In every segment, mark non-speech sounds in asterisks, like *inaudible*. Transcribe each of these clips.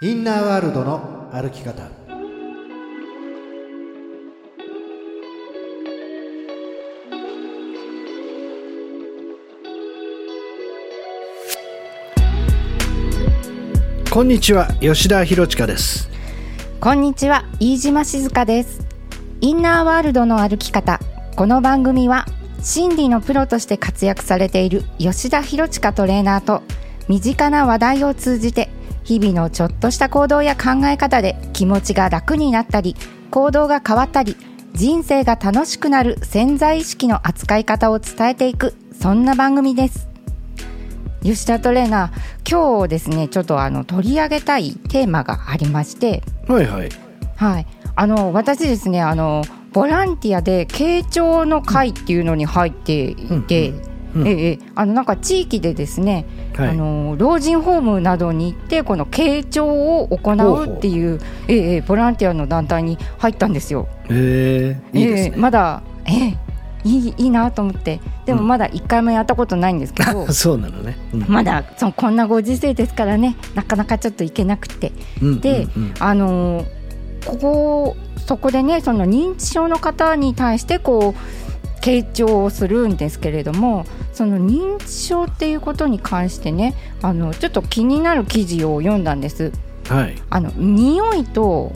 インナーワールドの歩き方。こんにちは吉田博親です。こんにちは飯島静香です。インナーワールドの歩き方。この番組は心理のプロとして活躍されている吉田博親トレーナーと身近な話題を通じて日々のちょっとした行動や考え方で気持ちが楽になったり行動が変わったり人生が楽しくなる潜在意識の扱い方を伝えていくそんな番組です。吉田トレーナー今日ですねちょっとあの取り上げたいテーマがありましてはいはい。はい。あの私ですねあのボランティアで慶長の会っていうのに入っていて、うんええあのなんか地域でですね、はい。あの老人ホームなどに行ってこの慶長を行うっていうええええボランティアの団体に入ったんですよ。えー、いいですね、ええまだええいいいいなと思って。でもまだ一回もやったことないんですけど、*laughs* そうなのね、うん。まだそのこんなご時世ですからねなかなかちょっと行けなくて。うんで、うんうん。あのーここそこでねその認知症の方に対してこう傾聴をするんですけれどもその認知症っていうことに関してねあのちょっと気になる記事を読んだんです。はいあの匂いと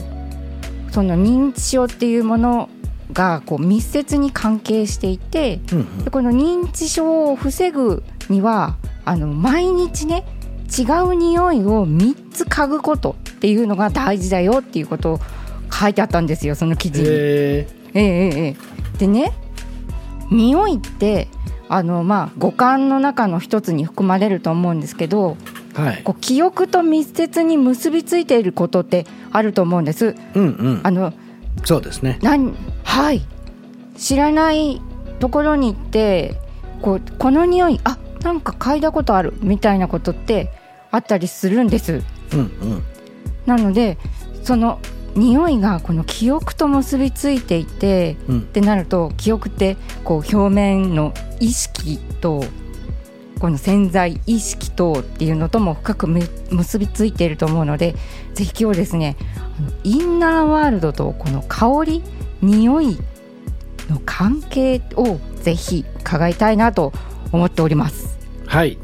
その認知症っていうものがこう密接に関係していてうんうんでこの認知症を防ぐにはあの毎日ね違う匂いを3つ嗅ぐことっていうのが大事だよっていうことを書いてあったんですよその記事に。えええええええでね匂いってあの、まあ、五感の中の一つに含まれると思うんですけどー、はい。こう記憶と密接に結びついていることってあると思うんです。うんうん。あのそうですね。なんはい。知らないところに行ってこうこの匂いあなんか嗅いだことあるみたいなことってあったりするんです。うんうん。なのでその匂いがこの記憶と結びついていてうん。ってなると記憶ってこう表面の意識とこの潜在意識とっていうのとも深くむ結びついていると思うのでぜひ今日ですねインナーワールドとこの香り匂いの関係をぜひ伺いたいなと思っております。はい。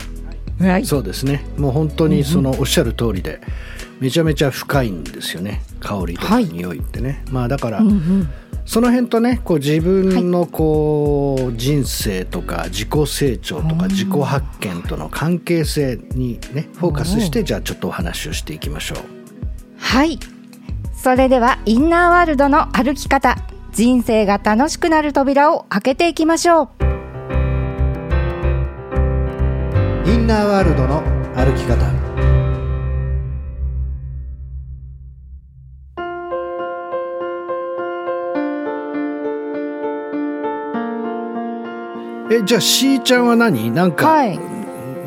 はい、そうですね。もう本当にそのおっしゃる通りでめちゃめちゃ深いんですよね。香りとかはい匂いってね、まあだからうんうん。その辺とねこう自分のこう人生とか自己成長とか自己発見との関係性にねフォーカスしてじゃあちょっとお話をしていきましょう。はい。それではインナーワールドの歩き方、人生が楽しくなる扉を開けていきましょう。インナーワールドの歩き方えじゃあしーちゃんは何？なんか、はい。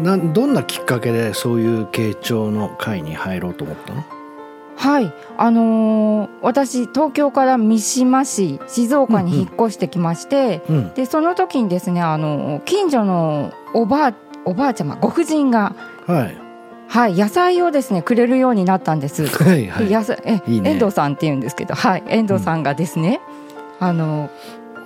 なんどんなきっかけでそういう慶長の会に入ろうと思ったの？はい。あのー私東京から三島市静岡に引っ越してきまして、うんでその時にですねあの近所のおばあおばあちゃまご婦人がはい。はい野菜をですねくれるようになったんです。はいはい。で野菜えね。遠藤さんって言うんですけど、はい、遠藤さんがですね、あの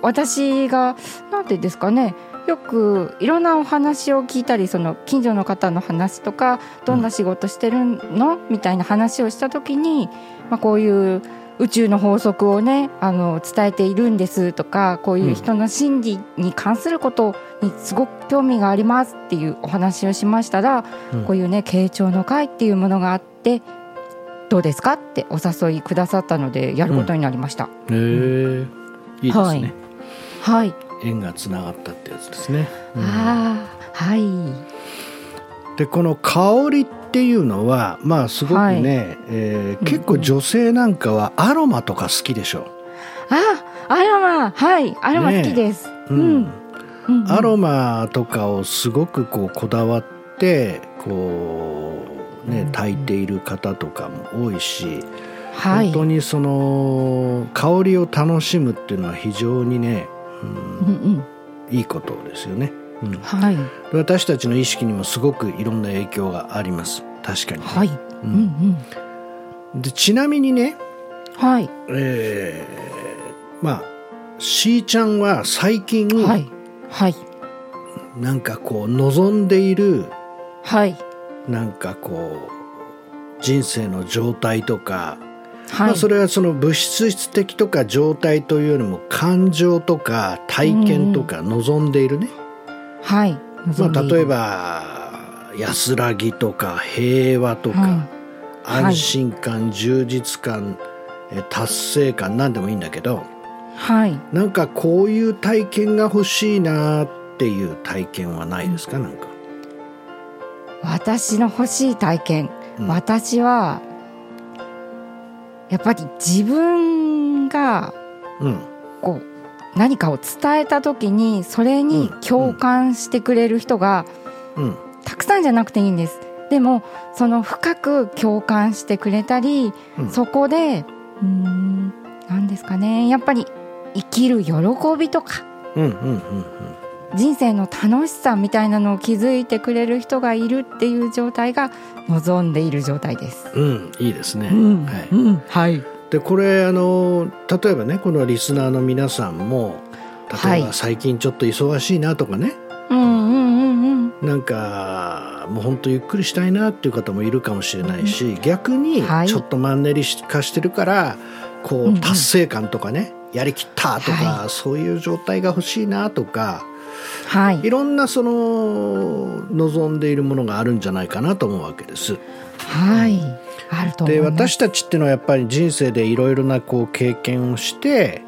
私がなんてですかねよくいろんなお話を聞いたりその近所の方の話とかどんな仕事してるの？みたいな話をした時に、まあ、こういう宇宙の法則をねあの伝えているんですとかこういう人の心理に関することにすごく興味がありますっていうお話をしましたら、うん。こういうね慶長の会っていうものがあってどうですか？ってお誘いくださったのでやることになりました。へえいいですね、はい、縁がつながったってやつですね、うん。ああはい。でこの香りっていうのはまあすごくね、はい。えー結構女性なんかはアロマとか好きでしょ、あアロマ。はいアロマ好きです。うん。うん。うんアロマとかをすごくこうこだわってこうね炊いている方とかも多いし、はい。本当にその香りを楽しむっていうのは非常にね、うんうん。うんいいことですよね、うん。はい。私たちの意識にもすごくいろんな影響があります。確かにね、はい、ううんんうん。でちなみにね、はい。えーまあしーちゃんは最近、はい。はい。なんかこう望んでいるはい。なんかこう人生の状態とか、はい。まあ、それはその物質的とか状態というよりも感情とか体験とか望んでいるね、はい。まあ、例えば安らぎとか平和とか、はい。安心感、充実感え達成感何でもいいんだけどはい。なんかこういう体験が欲しいなっていう体験はないですか？なんか。私の欲しい体験、うん。私はやっぱり自分がうん。こう何かを伝えた時にそれに共感してくれる人がうん。たくさんじゃなくていいんです。でもその深く共感してくれたり、うん。そこでうーん何ですかねやっぱり生きる喜びとかうんうんうん人生の楽しさみたいなのを気づいてくれる人がいるっていう状態が望んでいる状態です。うんうんいいですね。うんはい。うんはい。でこれあの例えばねこのリスナーの皆さんも例えばはい最近ちょっと忙しいなとかね、うんうんうんうんなんかもう本当ゆっくりしたいなっていう方もいるかもしれないし、逆にはい。ちょっとマンネリ化してるからこうんううん。達成感とかね、やりきったとか、はそういう状態が欲しいなとかはい。いろんなその望んでいるものがあるんじゃないかなと思うわけです。はい。あると思いでます。私たちっていうのはやっぱり人生でいろいろなこう経験をして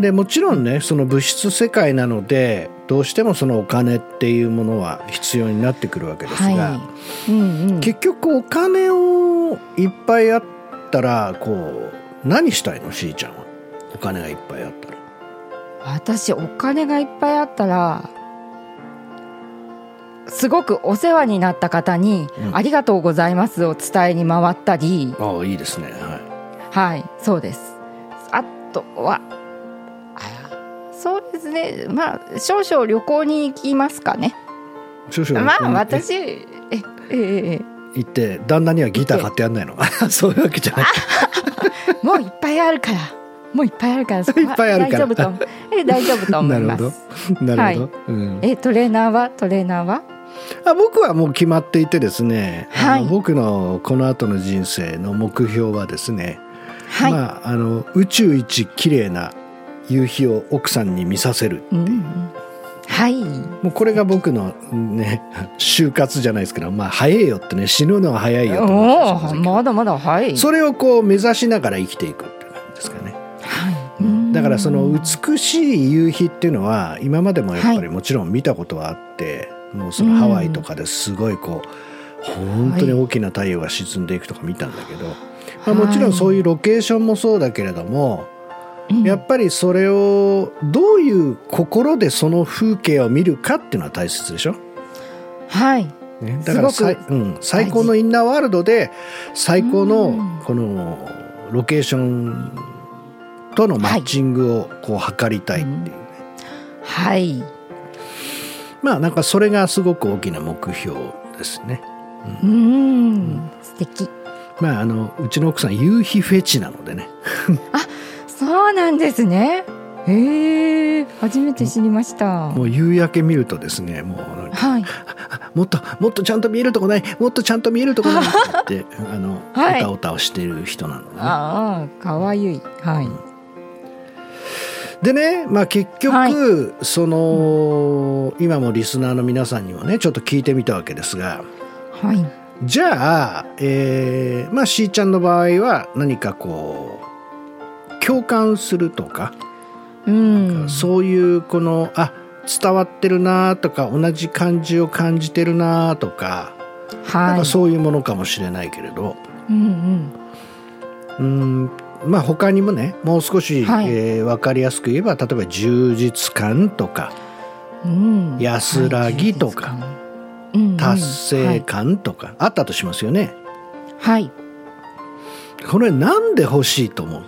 でもちろんねその物質世界なのでどうしてもそのお金っていうものは必要になってくるわけですが、はい。うんうん、結局お金をいっぱいあったらこう何したいの？しーちゃんは。お金がいっぱいあったら。私お金がいっぱいあったらすごくお世話になった方に「うん。ありがとうございます」を伝えに回ったり、ああいいですね。はい。はいそうです。あとはあそうですね。まあ少々旅行に行きますかね。少々まあ私ええええ。行って旦那にはギター買ってやんないの *laughs* そういうわけじゃない。もういっぱいあるからもういっぱいあるからそこは。*laughs* いっぱいあるから。大丈夫と *laughs* え大丈夫と思いまなるすほど。なるほど、うん。えトレーナーは？トレーナーは？あ僕はもう決まっていてですね、はい。あの僕のこの後の人生の目標はですね、はい、まあ、あの宇宙一綺麗な夕日を奥さんに見させるう。んうんはい。もうこれが僕のね就活じゃないですけどまあ早いよってね死ぬのは早いよとまだまだはい。それをこう目指しながら生きていくっていう感じですかね。はいだからその美しい夕日っていうのは今までもやっぱはりもちろん見たことはあって、もうそのハワイとかですごいこう本当に大きな太陽が沈んでいくとか見たんだけど、まあ、もちろんそういうロケーションもそうだけれども、うん。やっぱりそれをどういう心でその風景を見るかっていうのは大切でしょ、はい。ね、だからさうん、最高のインナーワールドで最高うん。のこのロケーションとのマッチングをこう測りたいっていうね、はい。まあなんかそれがすごく大きな目標ですね。うん。素敵。まああのうちの奥さん夕日フェチなのでね。そうなんですね。へえ初めて知りました。もう夕焼け見るとですねもうはい。*laughs* もっともっとちゃんと見えるとこないもっとちゃんと見えるとこないってあの、はい。おたおたをしている人なので、ね、ああかわゆい。はいでね、まあ、結局、はい。その今もリスナーの皆さんにもねちょっと聞いてみたわけですが。はい。じゃあ、えーまあ、しーちゃんの場合は何かこう共感するとか、うん。そういうこのあ伝わってるなとか同じ感じを感じてるなとか,、なんはいかそういうものかもしれないけれど。うん。うんまあ他にもねもう少し、はい。えー分かりやすく言えば例えば充実感とかうん。うん安らぎとかはい。充実感。うんうん。達成感とか、あったとしますよね。はい。これなんで欲しいと思う？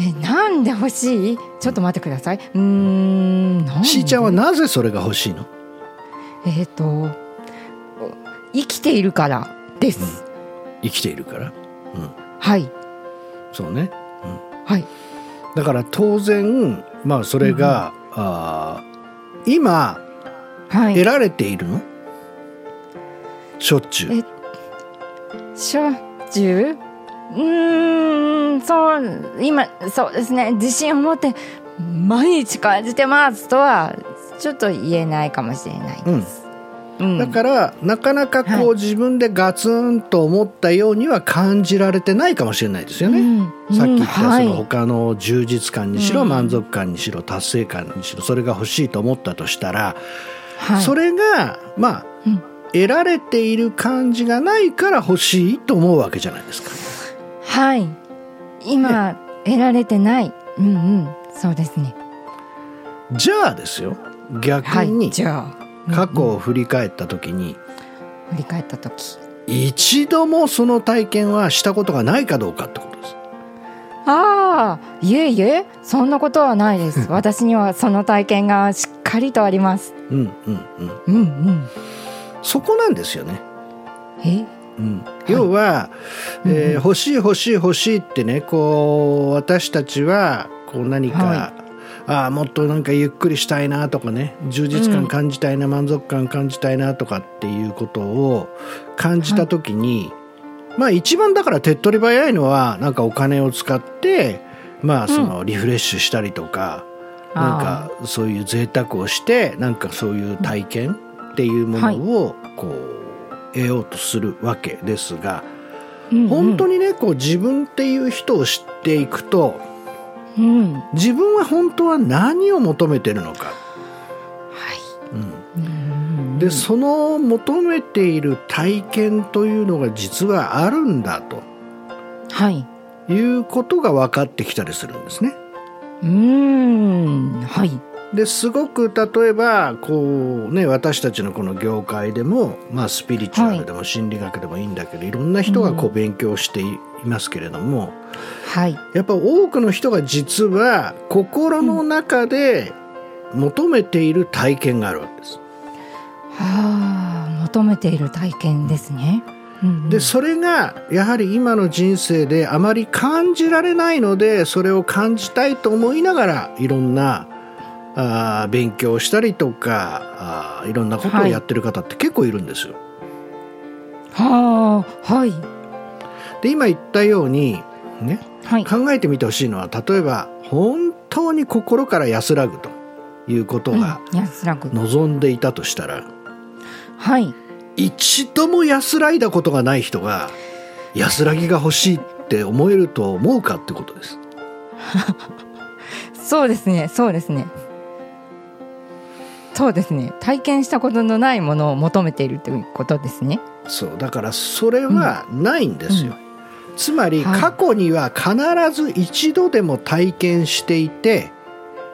えなんで欲しい？ちょっと待ってください。うーんしーちゃんはなぜそれが欲しいの？えっ、と生きているからです、生きているから、はいそうね。はい。だから当然まあそれが、あー今はい。得られているの？しょっちゅう。えしょっちゅう？うーんそう今そうですね。自信を持って毎日感じてますとはちょっと言えないかもしれないです、うんだからなかなかこう、はい。自分でガツンと思ったようには感じられてないかもしれないですよね。うん。さっき言ったその他の充実感にしろ、うん満足感にしろ達成感にしろそれが欲しいと思ったとしたら、はい。それがまあ、うん。得られている感じがないから欲しいと思うわけじゃないですか。はい。今得られてない。うんうん。そうですね。じゃあですよ。逆はいにじゃあ過去を振り返った時に振り返った時。一度もその体験はしたことがないかどうかってことです。ああいえいえそんなことはないです。*laughs* 私にはその体験がしっかりとあります。うんうんうん。うんうん。そこなんですよね。え？うん、要は、うんうん。えー欲しい欲しい欲しいってねこう私たちはこう何か、はああもっとなんかゆっくりしたいなとかね充実感うん。感じたいな、満足感感じたいなとかっていうことを感じた時に、まあ一番だから手っ取り早いのはなんかお金を使ってまあそのリフレッシュしたりとか、なんかそういう贅沢をしてなんかそういう体験っていうものをこう得ようとするわけですが、本当に、にねこう自分っていう人を知っていくとうん、はい自分は本当は何を求めてるのか、うん。うん。でその求めている体験というのが実はあるんだと。はい。いうことが分かってきたりするんですね。うーん。はい。ですごく例えばこうね私たちのこの業界でも、まあ、スピリチュアルでも心理学でもいいんだけど、い、ろんな人がこう勉強していますけれども、はい。やっぱ多くの人が実は心の中で求めている体験があるわけです。はあ求めている体験ですね、うんうん。でそれがやはり今の人生であまり感じられないのでそれを感じたいと思いながらいろんなあー勉強をしたりとかあーいろんなことをやってる方って結構いるんですよ。はあはいで今言ったようにねはい。考えてみてほしいのは例えば本当に心から安らぐということが望んでいたとしたら、はい。一度も安らいだことがない人が安らぎが欲しいって思えると思うかってことです。*laughs* そうですねそうですね。そうですね。体験したことのないものを求めているということですね。そうだからそれはないんですよ。つまりはい。過去には必ず一度でも体験していて、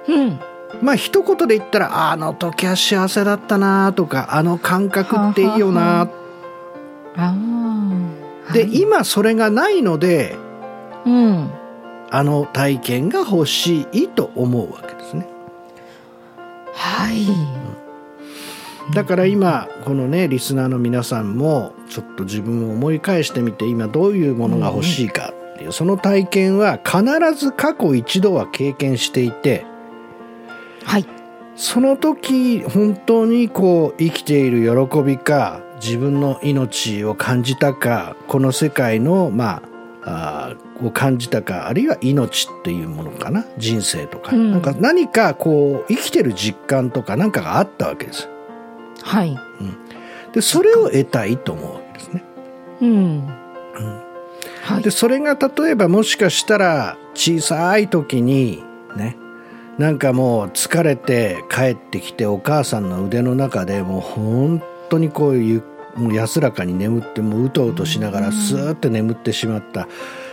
うん。まあ一言で言ったらあの時は幸せだったなとかあの感覚っていいよはなで、はい。今それがないのでうん。あの体験が欲しいと思うわけですね。はいだから今このねリスナーの皆さんもちょっと自分を思い返してみて今どういうものが欲しいかっていうその体験は必ず過去一度は経験していてはい。その時本当にこう生きている喜びか自分の命を感じたかこの世界のまああーを感じたかあるいは命っていうものかな人生とか、うん。なんか何かこう生きてる実感とか何かがあったわけですはい。でそれを得たいと思うわけですね。うん。はい。でそれが例えばもしかしたら小さい時にねなんかもう疲れて帰ってきてお母さんの腕の中でもう本当にこういうもう安らかに眠ってもううとうとしながらスーッと眠ってしまった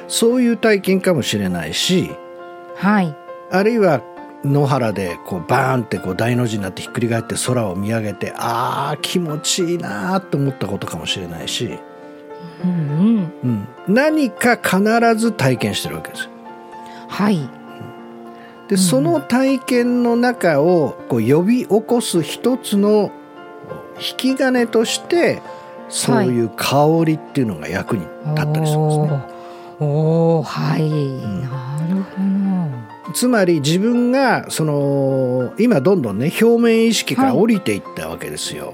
そういう体験かもしれないしはい。あるいは野原でこうバーンってこう大の字になってひっくり返って空を見上げてああ気持ちいいなと思ったことかもしれないし、うんうん。うん、何か必ず体験してるわけですよ。はい。でその体験の中をこう呼び起こす一つの引き金としてそういう香りっていうのが役に立ったりするんですね。おおはい、なるほどつまり自分がその今どんどんね表面意識から降りていったわけですよ。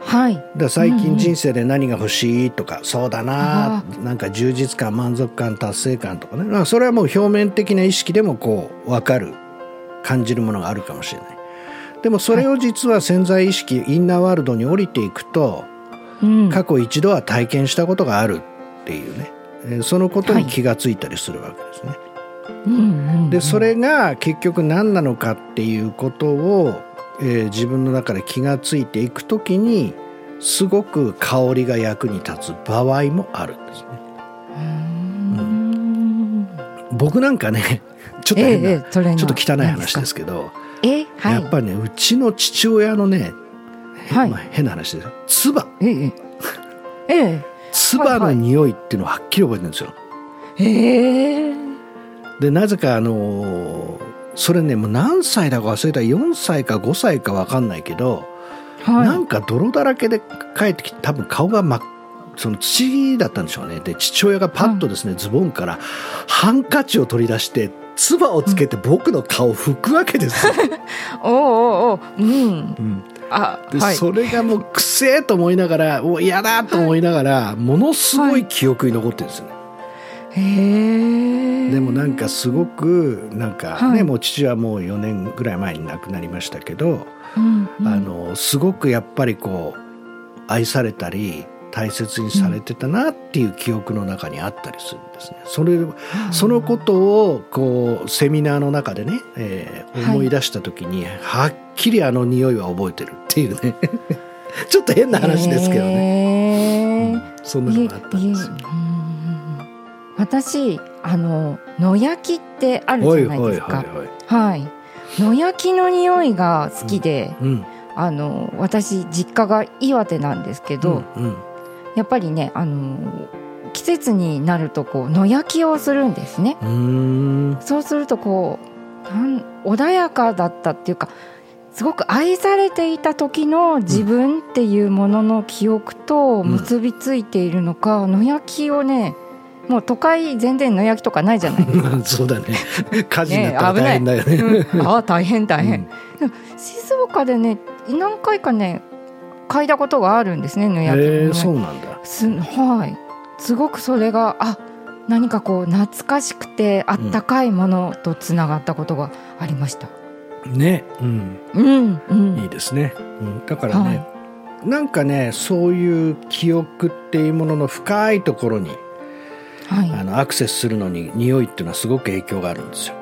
はい。だから最近人生で何が欲しいとか、そうだななんか充実感満足感達成感とかね、まあ、それはもう表面的な意識でもこう分かる感じるものがあるかもしれない。でもそれを実は潜在意識、インナーワールドに降りていくとうん。過去一度は体験したことがあるっていうね。えーそのことに気がついたりするわけですね。うんうんでそれが結局何なのかっていうことを、えー自分の中で気がついていくときにすごく香りが役に立つ場合もあるんですね。うん。僕なんかね *laughs* ちょっとちょっと汚い話ですけど、えはい。やっぱりねうちの父親のね、はい。まあ変な話です唾。ええええ。唾の匂いっていうのをはっきり覚えてるんですよ。ええでなぜかあのーそれねもう何歳だか忘れた。4歳か5歳か分かんないけど、なはんか泥だらけで帰ってきて多分顔が真っその土だったんでしょうね。で父親がパッとですね、ズボンからハンカチを取り出して唾をつけて僕の顔を拭くわけですよ。*laughs* うおうおう。うん。うん。あではい。それがもうくせえと思いながらお嫌だと思いながら、ものすごい記憶に残ってるんですよね。へえでもなんかすごくなんかね、はい。もう父はもう4年ぐらい前に亡くなりましたけど、うんうん。あのすごくやっぱりこう愛されたり大切にされてたなっていう記憶の中にあったりするんですね。それそのことをこうセミナーの中でね、えーはい。思い出した時に、はっきりあの匂いは覚えてるっていうね。*laughs* ちょっと変な話ですけどね、ねうん。そんなのがあったんですよ。私あの野焼きってあるじゃないですか。はい野焼きの匂いが好きで、うんあの私実家が岩手なんですけど、うんやっぱりねあの季節になるとこう野焼きをするんですね。うそうするとこうなん穏やかだったっていうかすごく愛されていた時の自分っていうものの記憶と結びついているのか、野焼きをねもう都会全然野焼きとかないじゃないですか。*laughs* そうだね。*laughs* 火事になったら大変だよね。うん。ああ大変大変、うん。静岡でね何回かね嗅いだことがあるんですね野焼きえ匂いそうなんだ。すはい。すごくそれがあ何かこう懐かしくてあったかいものとつながったことがありました。ね、うん、うんうん。いいですね。うん、だからね、なんかねそういう記憶っていうものの深いところにはい。あのアクセスするのに匂いっていうのはすごく影響があるんですよ。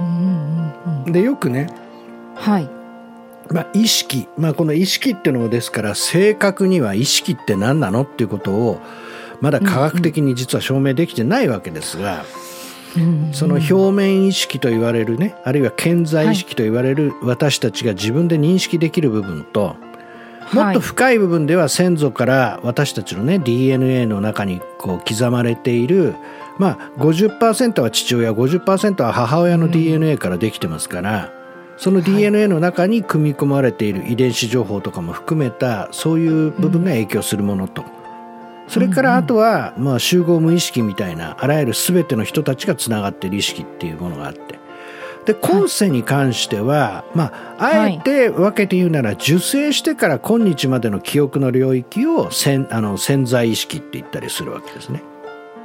うんうんうんでよくね、はい。まあ、意識、まあ、この意識っていうのもですから正確には意識って何なのっていうことをまだ科学的に実は証明できてないわけですが、うんその表面意識と言われるねあるいは顕在意識と言われる私たちが自分で認識できる部分と、もっと深い部分では先祖から私たちのね DNA の中にこう刻まれているまあ50%は父親50%は母親の DNA からできてますから、その DNA の中に組み込まれている遺伝子情報とかも含めたそういう部分が影響するものと、それからあとは、まあ、集合無意識みたいなあらゆる全ての人たちがつながっている意識っていうものがあってで今世に関しては、まあ、あえて分けて言うなら受精してから今日までの記憶の領域を潜あの潜在意識って言ったりするわけですね。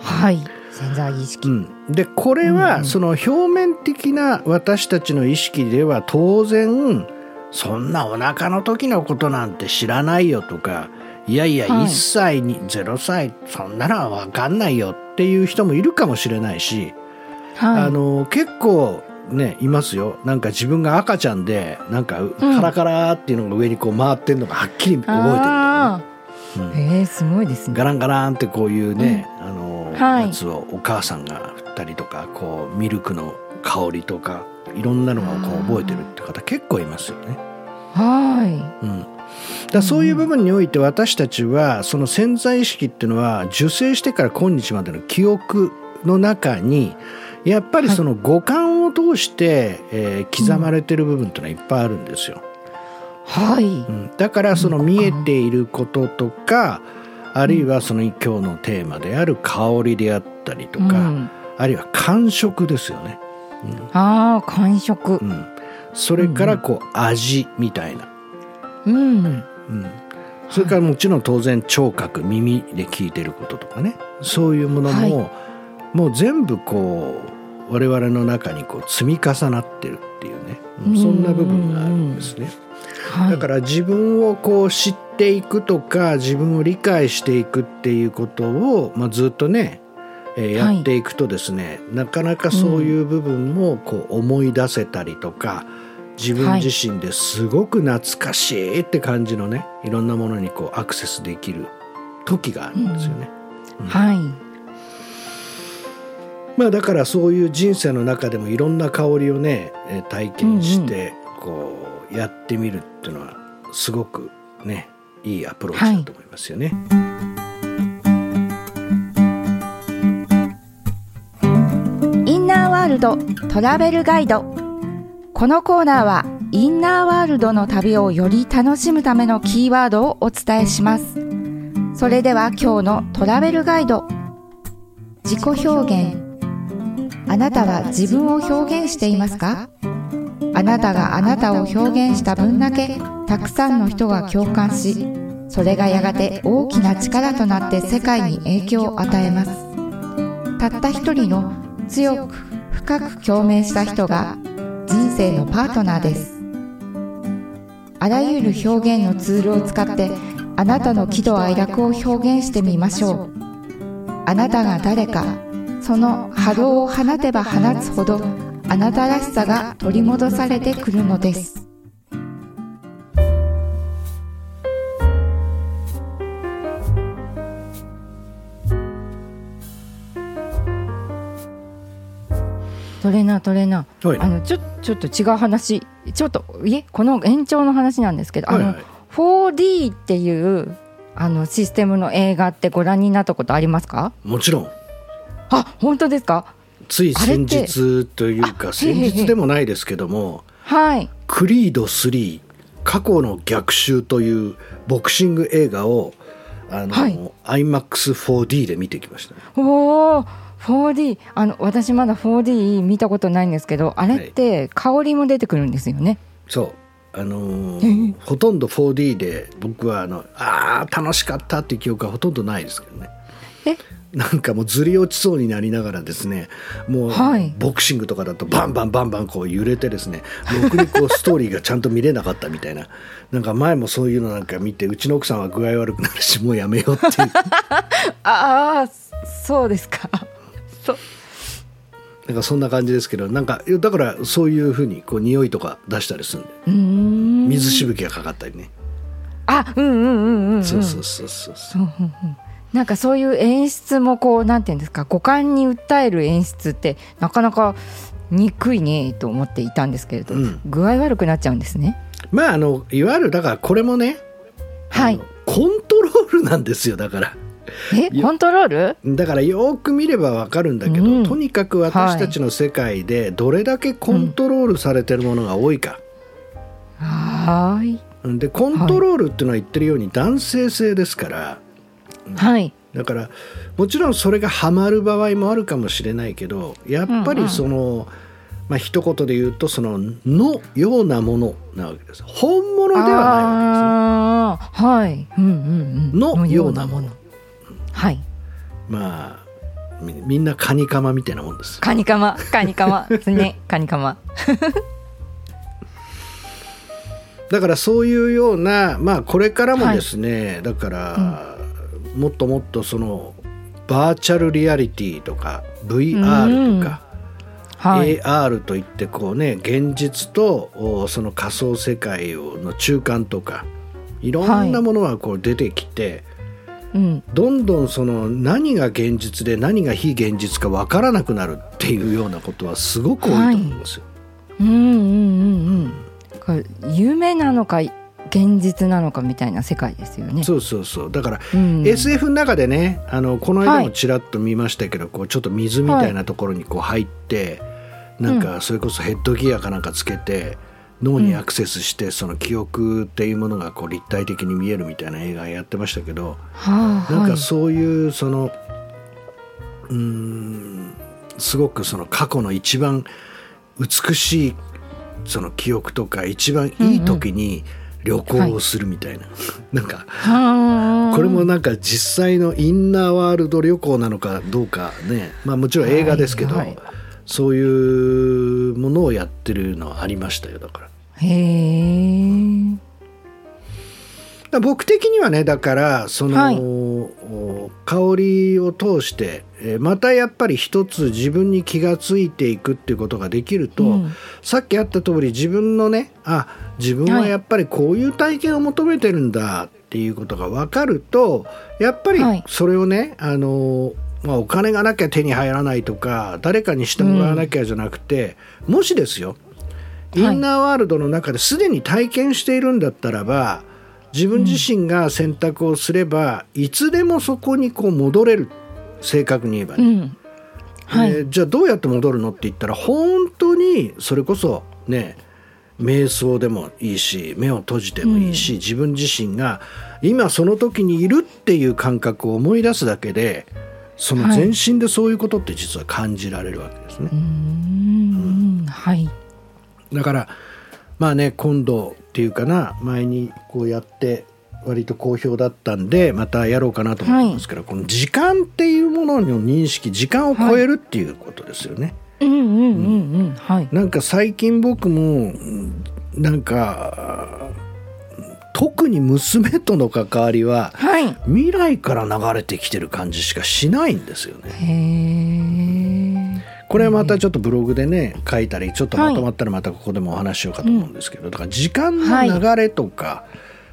はい。潜在意識、うん、でこれはその表面的な私たちの意識では当然そんなお腹の時のことなんて知らないよとかいやいやはい。1歳に0歳そんなのは分かんないよっていう人もいるかもしれないし、はい。あの結構ねいますよ。なんか自分が赤ちゃんでなんかカラカラっていうのが上にこう回ってるのがはっきり覚えてる。とかねあうん。えすごいですね。ガランガランってこういうね、あの、はい。やつをお母さんが振ったりとかこうミルクの香りとかいろんなのがこう覚えてるって方結構いますよね。はうん、だそういう部分において私たちはその潜在意識っていうのは受精してから今日までの記憶の中にやっぱりその五感を通して、えー刻まれてる部分っていうのはいっぱいあるんですよ。いはい。うん、だからその見えていることとかあるいはその今日のテーマである香りであったりとか、うん。あるいは感触ですよね、ああ感触。う。ん、それからこう味みたいな、うん。うん、それからもちろん当然聴覚耳で聞いてることとかね。そういうものも、もう全部こう我々の中にこう積み重なってるっていうねうんそんな部分があるんですね。はい。だから自分をこう知っていくとか自分を理解していくっていうことを、まあ、ずっとね、えーはいやっていくとですね、なかなかそういう部分もこう思い出せたりとか自分自身ですごく懐かしいって感じのねいろんなものにこうアクセスできる時があるんですよね。はい。まあだからそういう人生の中でもいろんな香りをねえー体験してこうやってみるっていうのはすごくねいいアプローチだと思いますよね。インナーワールドトラベルガイド。このコーナーはインナーワールドの旅をより楽しむためのキーワードをお伝えします。それでは今日のトラベルガイド。自己表現あなたは自分を表現していますか？あなたがあなたを表現した分だけたくさんの人が共感しそれがやがて大きな力となって世界に影響を与えます。たった一人の強く深く共鳴した人が人生のパートナーです。あらゆる表現のツールを使ってあなたの喜怒哀楽を表現してみましょう。あなたが誰かその波動を放てば放つほどあなたらしさが取り戻されてくるのです。トレーナートレーナー。はい。あのちょちょっと違う話。ちょっといえこの延長の話なんですけど、あのはいはい 4D っていうあのシステムの映画ってご覧になったことありますか？もちろんあ本当ですか？つい先日というかあ先日でもないですけどもはい「クリード3過去の逆襲」というボクシング映画をあの、はい。iMAX4D で見てきましたね。おお 4D あの私まだ 4D 見たことないんですけどあれって香りも出てくるんですよね、そう。あのーほとんど 4D で僕はあのあー楽しかったっていう記憶はほとんどないですけどね。えなんかもうずり落ちそうになりながらですねもうはい。ボクシングとかだとバンバンバンバンこう揺れてですねろくにこうストーリーがちゃんと見れなかったみたいな。なんか前もそういうのなんか見てうちの奥さんは具合悪くなるしもうやめようっていう。*laughs* ああそうですか。*laughs* そう。なんかそんな感じですけどなんかだからそういうふうにこう匂いとか出したりするんで。水しぶきがかかったりね、あうんうんうんうん、うん、そうそうそうそうそうなんかそういう演出もこうなんていうんですか五感に訴える演出ってなかなか憎いねと思っていたんですけれど、うん。具合悪くなっちゃうんですね。まああのいわゆるだからこれもねはい。コントロールなんですよだから。え？コントロール？だからよく見ればわかるんだけど、うん。とにかく私たちの世界でどれだけコントロールされてるものが多いか、はーいでコントロールっていうのは言ってるように男性性ですからはい。だからもちろんそれがハマる場合もあるかもしれないけどやっぱりうんうん。その、まあ一言で言うとその「のようなもの」なわけです。本物ではないわけですね。はい。うんうんうん。のようなもの。はい。まあみみんなカニカマみたいなもんです。カニカマ。カニカマ。ですねカニカマ。だからそういうようなまあこれからもですね、だから、もっともっとそのバーチャルリアリティとか VR とか、はい。AR といってこうね現実とおその仮想世界をの中間とかいろんなものがこう出てきて、うん。どんどんその何が現実で何が非現実か分からなくなるっていうようなことはすごく多いと思うんですよ。うんうんうんうん。これ夢なのか現実なのかみたいな世界ですよね。そうそうそう。だからうん。SF の中でねあのこの間はい。もちらっと見ましたけど、こうちょっと水みたいなところにこう入って、なんかそれこそヘッドギアかなんかつけて脳にアクセスしてその記憶っていうものがこう立体的に見えるみたいな映画やってましたけど、はあ、なんかはいそういうそのうーんすごくその過去の一番美しいその記憶とか一番いい時に旅行をするみたいな、なんかはあ。これもなんか実際のインナーワールド旅行なのかどうかね。まあもちろん映画ですけど、はいはい。そういうものをやってるのはありましたよだから。へえ。僕的にはねだからその、はい。お香りを通してえーまたやっぱり一つ自分に気がついていくっていうことができると、うん。さっきあった通り自分のねあ自分はやっぱりこういう体験を求めてるんだっていうことが分かるとやっぱりはい。それをね、あのまあ、お金がなきゃ手に入らないとか誰かにしてもらわなきゃじゃなくて、もしですよイはい。ンナーワールドの中ですでに体験しているんだったらば自分自身が選択をすれば、いつでもそこにこう戻れる正確に言えばね、うん。はい。でじゃあどうやって戻るのって言ったら本当にそれこそね瞑想でもいいし目を閉じてもいいし、自分自身が今その時にいるっていう感覚を思い出すだけでその全身でそういうことって実は感じられるわけですね。うーん。はい。だからまあね今度っていうかな前にこうやって割と好評だったんでまたやろうかなと思ってますけど、この時間っていうものの認識時間を超えるっていうことですよね。うんうんうんうん。はい。なんか最近僕もうんなんか特に娘との関わりははい。未来から流れてきてる感じしかしないんですよね。これはまたちょっとブログでね書いたりちょっとまとまったらまたここでもお話ししようかと思うんですけど、だから時間の流れとか、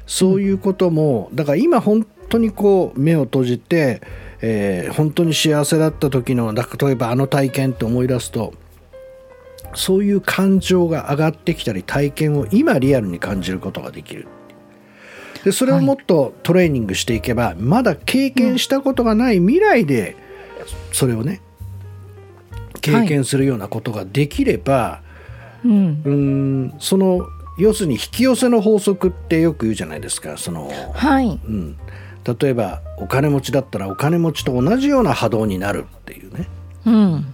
そういうこともだから今本当にこう目を閉じて、えー本当に幸せだった時のだ例えばあの体験って思い出すとそういう感情が上がってきたり体験を今リアルに感じることができる。でそれをもっとトレーニングしていけば、まだ経験したことがない未来でそれをね経験するようなことができれば、うん。うーんその要するに引き寄せの法則ってよく言うじゃないですかその、はい。うん、例えばお金持ちだったらお金持ちと同じような波動になるっていうねうん。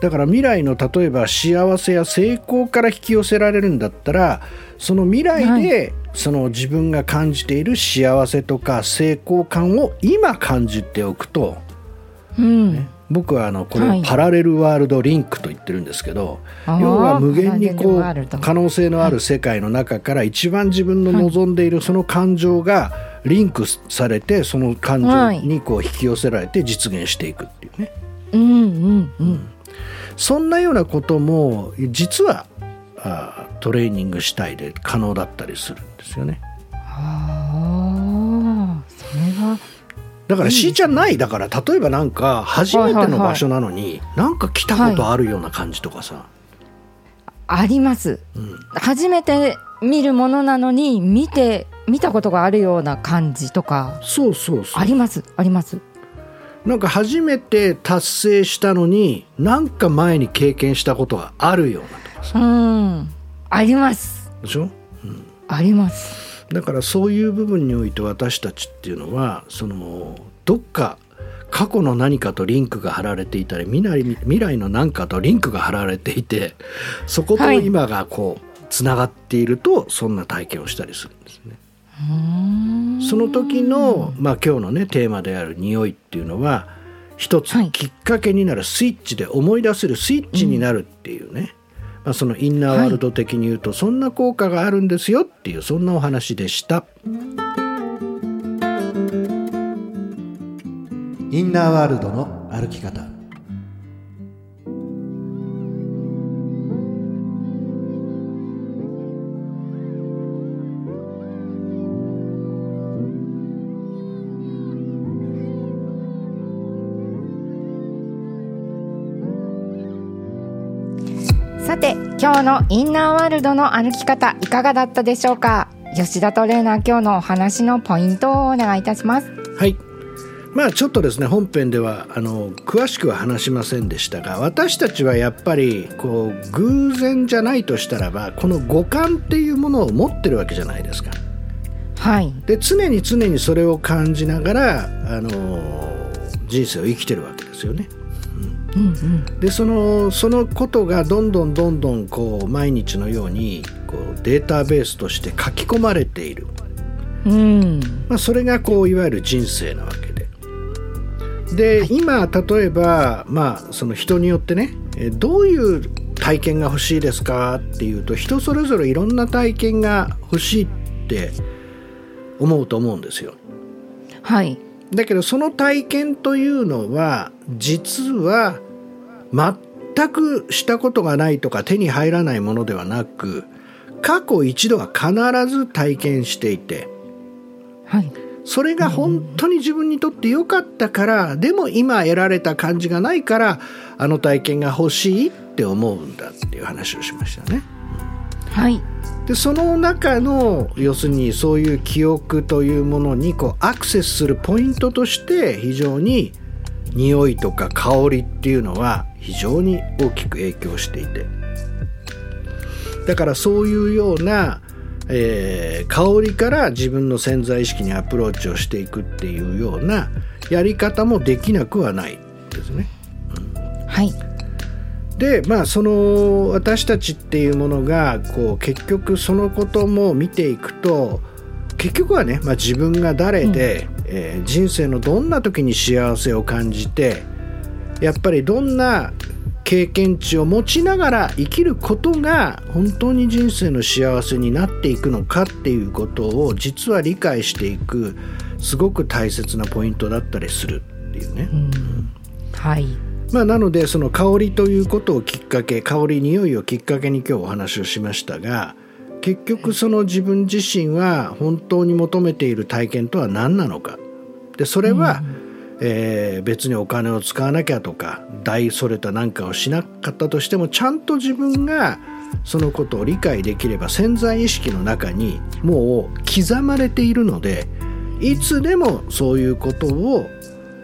だから未来の例えば幸せや成功から引き寄せられるんだったらその未来で、その自分が感じている幸せとか成功感を今感じておくとうん。僕はあのこれパラレルワールドリンクと言ってるんですけど、あー要は無限にこう可能性のある世界の中から一番自分の望んでいるその感情がリンクされてその感情にこう引き寄せられて実現していくっていうね。うんうんうん。そんなようなことも実はあートレーニング主体で可能だったりするんですよね。ああ。だからしーちゃんないだから例えばなんか初めての場所なのになんか来たことあるような感じとかさ、あります。うん。初めて見るものなのに見て見たことがあるような感じとか。そうそうそう。ありますあります。なんか初めて達成したのになんか前に経験したことがあるようなとかさ。うん。あります。でしょ？あります。だからそういう部分において私たちっていうのはそのどっか過去の何かとリンクが貼られていたり未来未来の何かとリンクが貼られていてそことはい。今がこうつながっているとそんな体験をしたりするんですね。その時の、まあ、今日のねテーマである匂いっていうのは一つはい。きっかけになるスイッチで思い出せるスイッチになるっていうね、まあ、そのインナーワールド的に言うとそんな効果があるんですよっていうそんなお話でした。インナーワールドの歩き方て今日のインナーワールドの歩き方いかがだったでしょうか？吉田トレーナー今日のお話のポイントをお願いいたしますはいまあちょっとですね本編ではあの詳しくは話しませんでしたが私たちはやっぱりこう偶然じゃないとしたらばこの五感っていうものを持ってるわけじゃないですか。はい、で常に常にそれを感じながらあの人生を生きてるわけですよね。うんうん、でそのそのことがどんどんどんどんこう毎日のようにこうデータベースとして書き込まれている、うん、まあ、それがこういわゆる人生なわけで。で、今例えば、まあ、その人によってねえどういう体験が欲しいですかっていうと人それぞれいろんな体験が欲しいって思うと思うんですよ。はい、だけどその体験というのは実は全くしたことがないとか手に入らないものではなく過去一度は必ず体験していてはい、それが本当に自分にとって良かったからでも今得られた感じがないからあの体験が欲しいって思うんだっていう話をしましたね。はい、でその中の要するにそういう記憶というものにこうアクセスするポイントとして非常に匂いとか香りっていうのは非常に大きく影響していて。だからそういうような、えー香りから自分の潜在意識にアプローチをしていくっていうようなやり方もできなくはないですね。はい、でまあその私たちっていうものがこう結局そのことも見ていくと結局はね、まあ、自分が誰で、えー人生のどんな時に幸せを感じてやっぱりどんな経験値を持ちながら生きることが本当に人生の幸せになっていくのかっていうことを実は理解していくすごく大切なポイントだったりするっていうね。はい、まあ、なのでその香りということをきっかけ香り匂いをきっかけに今日お話をしましたが結局その自分自身は本当に求めている体験とは何なのか。でそれは、えー別にお金を使わなきゃとか大それた何かをしなかったとしてもちゃんと自分がそのことを理解できれば潜在意識の中にもう刻まれているのでいつでもそういうことを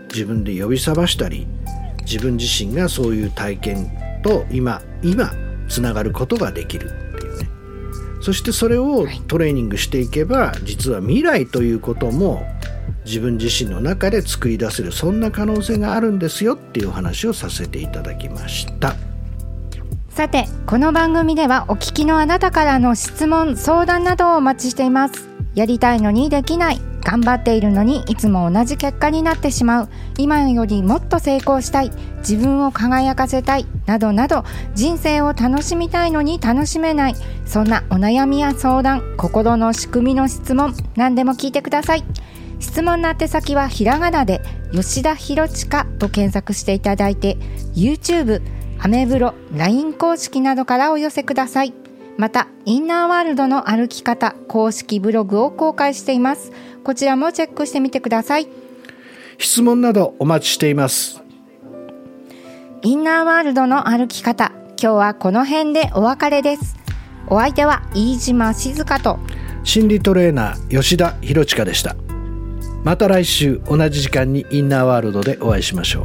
自分で呼び覚ましたり自分自身がそういう体験と今今つながることができるっていうね。そしてそれをトレーニングしていけば実は未来ということも自分自身の中で作り出せるそんな可能性があるんですよっていうお話をさせていただきました。さてこの番組ではお聞きのあなたからの質問相談などをお待ちしています。やりたいのにできない頑張っているのにいつも同じ結果になってしまう。今よりもっと成功したい。自分を輝かせたい。などなど人生を楽しみたいのに楽しめない。そんなお悩みや相談心の仕組みの質問何でも聞いてください。質問の宛先はひらがなで吉田博親と検索していただいて YouTube アメブロ LINE 公式などからお寄せください。またインナーワールドの歩き方公式ブログを公開しています。こちらもチェックしてみてください。質問などお待ちしています。インナーワールドの歩き方今日はこの辺でお別れです。お相手は飯島静香と心理トレーナー吉田博親でした。また来週同じ時間にインナーワールドでお会いしましょう